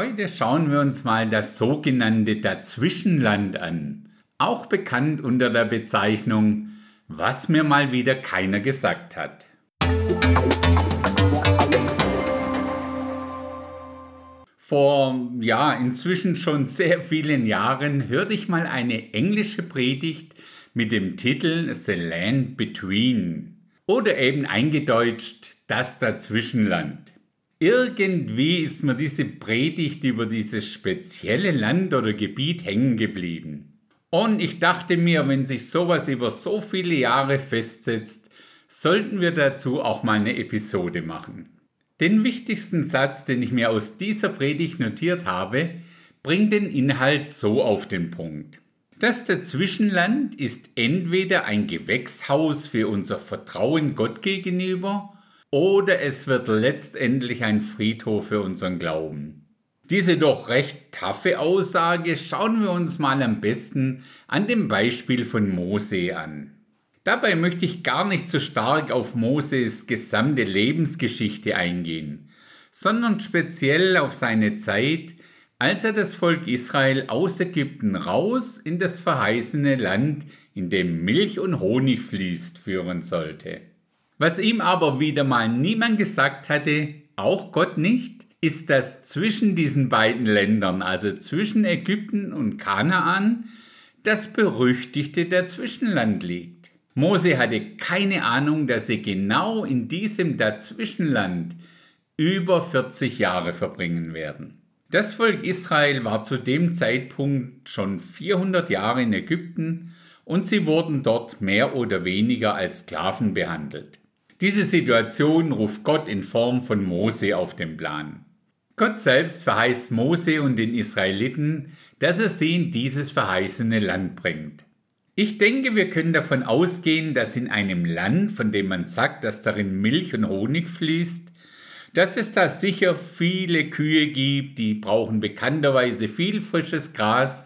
Heute schauen wir uns mal das sogenannte Dazwischenland an, auch bekannt unter der Bezeichnung Was mir mal wieder keiner gesagt hat. Vor ja, inzwischen schon sehr vielen Jahren hörte ich mal eine englische Predigt mit dem Titel The Land Between oder eben eingedeutscht das Dazwischenland. Irgendwie ist mir diese Predigt über dieses spezielle Land oder Gebiet hängen geblieben. Und ich dachte mir, wenn sich sowas über so viele Jahre festsetzt, sollten wir dazu auch mal eine Episode machen. Den wichtigsten Satz, den ich mir aus dieser Predigt notiert habe, bringt den Inhalt so auf den Punkt. Das Dazwischenland ist entweder ein Gewächshaus für unser Vertrauen Gott gegenüber oder es wird letztendlich ein Friedhof für unseren Glauben. Diese doch recht taffe Aussage schauen wir uns mal am besten an dem Beispiel von Mose an. Dabei möchte ich gar nicht so stark auf Moses gesamte Lebensgeschichte eingehen, sondern speziell auf seine Zeit als er das Volk Israel aus Ägypten raus in das verheißene Land, in dem Milch und Honig fließt, führen sollte. Was ihm aber wieder mal niemand gesagt hatte, auch Gott nicht, ist, dass zwischen diesen beiden Ländern, also zwischen Ägypten und Kanaan, das berüchtigte Dazwischenland liegt. Mose hatte keine Ahnung, dass sie genau in diesem Dazwischenland über 40 Jahre verbringen werden. Das Volk Israel war zu dem Zeitpunkt schon 400 Jahre in Ägypten und sie wurden dort mehr oder weniger als Sklaven behandelt. Diese Situation ruft Gott in Form von Mose auf den Plan. Gott selbst verheißt Mose und den Israeliten, dass er sie in dieses verheißene Land bringt. Ich denke, wir können davon ausgehen, dass in einem Land, von dem man sagt, dass darin Milch und Honig fließt, dass es da sicher viele Kühe gibt, die brauchen bekannterweise viel frisches Gras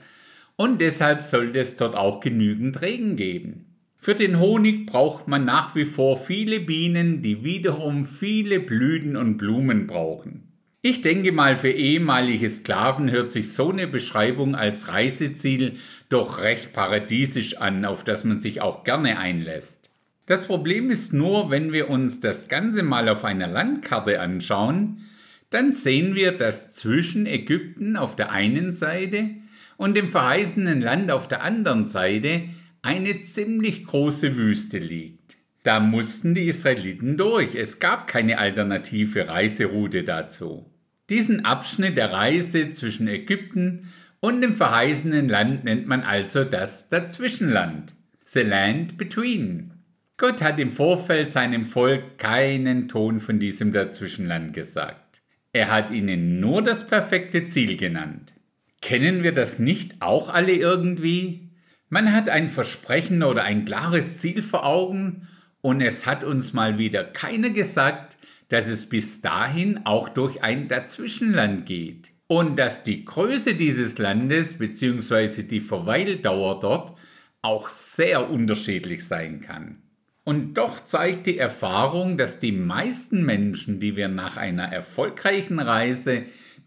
und deshalb sollte es dort auch genügend Regen geben. Für den Honig braucht man nach wie vor viele Bienen, die wiederum viele Blüten und Blumen brauchen. Ich denke mal, für ehemalige Sklaven hört sich so eine Beschreibung als Reiseziel doch recht paradiesisch an, auf das man sich auch gerne einlässt. Das Problem ist nur, wenn wir uns das Ganze mal auf einer Landkarte anschauen, dann sehen wir, dass zwischen Ägypten auf der einen Seite und dem verheißenen Land auf der anderen Seite eine ziemlich große Wüste liegt. Da mussten die Israeliten durch, es gab keine alternative Reiseroute dazu. Diesen Abschnitt der Reise zwischen Ägypten und dem verheißenen Land nennt man also das Dazwischenland, the land between. Gott hat im Vorfeld seinem Volk keinen Ton von diesem Dazwischenland gesagt. Er hat ihnen nur das perfekte Ziel genannt. Kennen wir das nicht auch alle irgendwie? Man hat ein Versprechen oder ein klares Ziel vor Augen und es hat uns mal wieder keiner gesagt, dass es bis dahin auch durch ein Dazwischenland geht und dass die Größe dieses Landes bzw. die Verweildauer dort auch sehr unterschiedlich sein kann. Und doch zeigt die Erfahrung, dass die meisten Menschen, die wir nach einer erfolgreichen Reise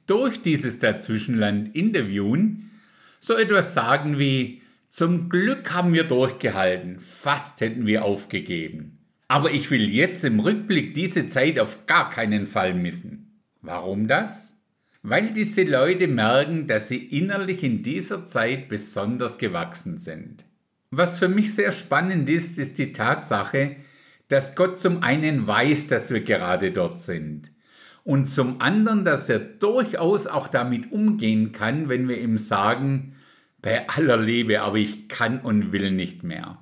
durch dieses Dazwischenland interviewen, so etwas sagen wie, zum Glück haben wir durchgehalten, fast hätten wir aufgegeben. Aber ich will jetzt im Rückblick diese Zeit auf gar keinen Fall missen. Warum das? Weil diese Leute merken, dass sie innerlich in dieser Zeit besonders gewachsen sind. Was für mich sehr spannend ist, ist die Tatsache, dass Gott zum einen weiß, dass wir gerade dort sind und zum anderen, dass er durchaus auch damit umgehen kann, wenn wir ihm sagen, bei aller Liebe, aber ich kann und will nicht mehr.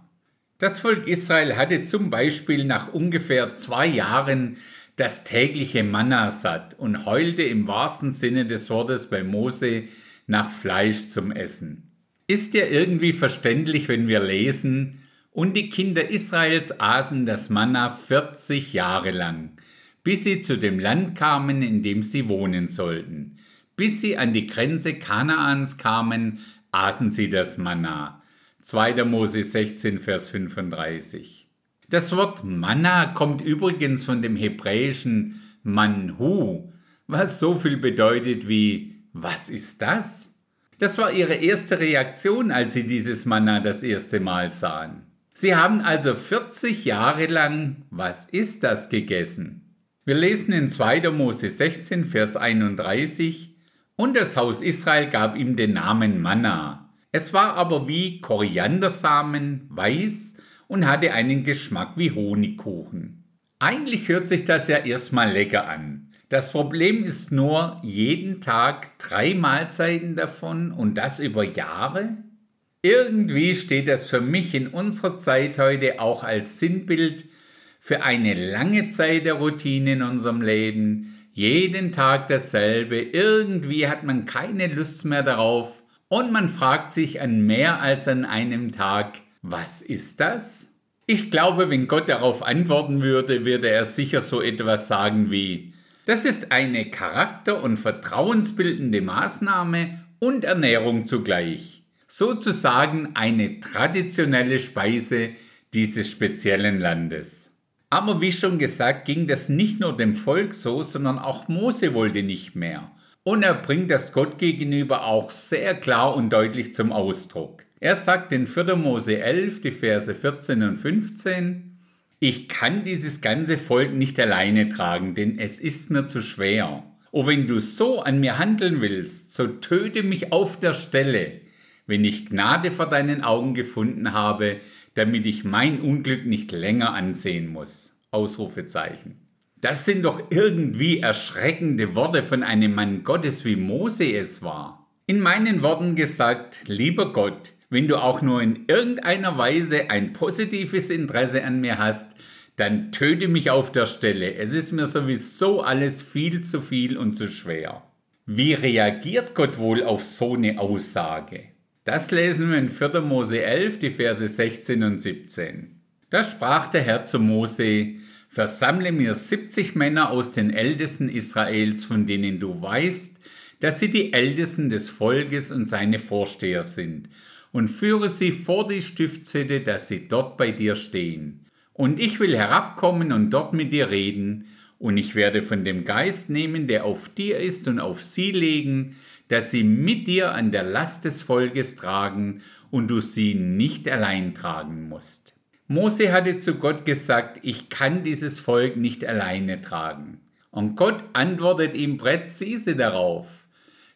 Das Volk Israel hatte zum Beispiel nach ungefähr zwei Jahren das tägliche Manna satt und heulte im wahrsten Sinne des Wortes bei Mose nach Fleisch zum Essen. Ist ja irgendwie verständlich, wenn wir lesen, und die Kinder Israels aßen das Manna 40 Jahre lang, bis sie zu dem Land kamen, in dem sie wohnen sollten. Bis sie an die Grenze Kanaans kamen, aßen sie das Manna. 2. Mose 16, Vers 35. Das Wort Manna kommt übrigens von dem hebräischen Manhu, was so viel bedeutet wie was ist das? Das war ihre erste Reaktion, als sie dieses Manna das erste Mal sahen. Sie haben also 40 Jahre lang, was ist das, gegessen? Wir lesen in 2. Mose 16, Vers 31, und das Haus Israel gab ihm den Namen Manna. Es war aber wie Koriandersamen, weiß und hatte einen Geschmack wie Honigkuchen. Eigentlich hört sich das ja erstmal lecker an. Das Problem ist nur, jeden Tag drei Mahlzeiten davon und das über Jahre? Irgendwie steht das für mich in unserer Zeit heute auch als Sinnbild für eine lange Zeit der Routine in unserem Leben. Jeden Tag dasselbe. Irgendwie hat man keine Lust mehr darauf und man fragt sich an mehr als an einem Tag, was ist das? Ich glaube, wenn Gott darauf antworten würde, würde er sicher so etwas sagen wie, das ist eine charakter- und vertrauensbildende Maßnahme und Ernährung zugleich. Sozusagen eine traditionelle Speise dieses speziellen Landes. Aber wie schon gesagt, ging das nicht nur dem Volk so, sondern auch Mose wollte nicht mehr. Und er bringt das Gott gegenüber auch sehr klar und deutlich zum Ausdruck. Er sagt in 4. Mose 11, die Verse 14 und 15, ich kann dieses ganze Volk nicht alleine tragen, denn es ist mir zu schwer. Oh, wenn du so an mir handeln willst, so töte mich auf der Stelle, wenn ich Gnade vor deinen Augen gefunden habe, damit ich mein Unglück nicht länger ansehen muss. Ausrufezeichen. Das sind doch irgendwie erschreckende Worte von einem Mann Gottes, wie Mose es war. In meinen Worten gesagt, lieber Gott, wenn du auch nur in irgendeiner Weise ein positives Interesse an mir hast, dann töte mich auf der Stelle. Es ist mir sowieso alles viel zu viel und zu schwer. Wie reagiert Gott wohl auf so eine Aussage? Das lesen wir in 4. Mose 11, die Verse 16 und 17. Da sprach der Herr zu Mose, Versammle mir 70 Männer aus den Ältesten Israels, von denen du weißt, dass sie die Ältesten des Volkes und seine Vorsteher sind, und führe sie vor die Stiftshütte, dass sie dort bei dir stehen. Und ich will herabkommen und dort mit dir reden, und ich werde von dem Geist nehmen, der auf dir ist, und auf sie legen, dass sie mit dir an der Last des Volkes tragen und du sie nicht allein tragen musst. Mose hatte zu Gott gesagt, ich kann dieses Volk nicht alleine tragen. Und Gott antwortet ihm präzise darauf,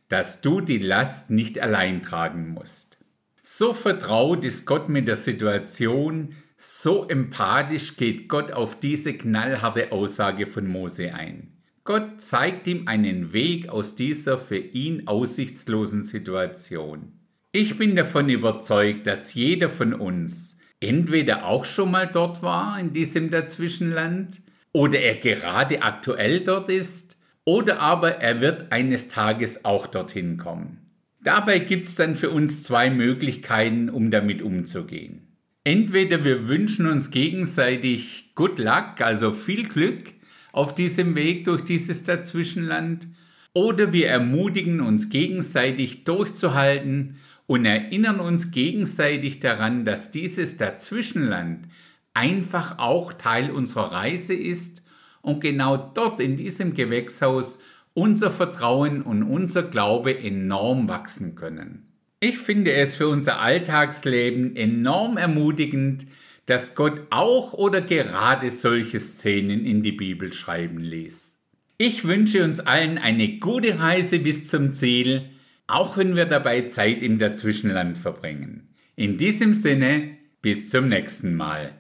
dass du die Last nicht allein tragen musst. So vertraut ist Gott mit der Situation, so empathisch geht Gott auf diese knallharte Aussage von Mose ein. Gott zeigt ihm einen Weg aus dieser für ihn aussichtslosen Situation. Ich bin davon überzeugt, dass jeder von uns entweder auch schon mal dort war in diesem Dazwischenland oder er gerade aktuell dort ist oder aber er wird eines Tages auch dorthin kommen. Dabei gibt es dann für uns zwei Möglichkeiten, um damit umzugehen. Entweder wir wünschen uns gegenseitig Good Luck, also viel Glück auf diesem Weg durch dieses Dazwischenland, oder wir ermutigen uns gegenseitig durchzuhalten und erinnern uns gegenseitig daran, dass dieses Dazwischenland einfach auch Teil unserer Reise ist und genau dort in diesem Gewächshaus unser Vertrauen und unser Glaube enorm wachsen können. Ich finde es für unser Alltagsleben enorm ermutigend, dass Gott auch oder gerade solche Szenen in die Bibel schreiben ließ. Ich wünsche uns allen eine gute Reise bis zum Ziel, auch wenn wir dabei Zeit im Dazwischenland verbringen. In diesem Sinne, bis zum nächsten Mal.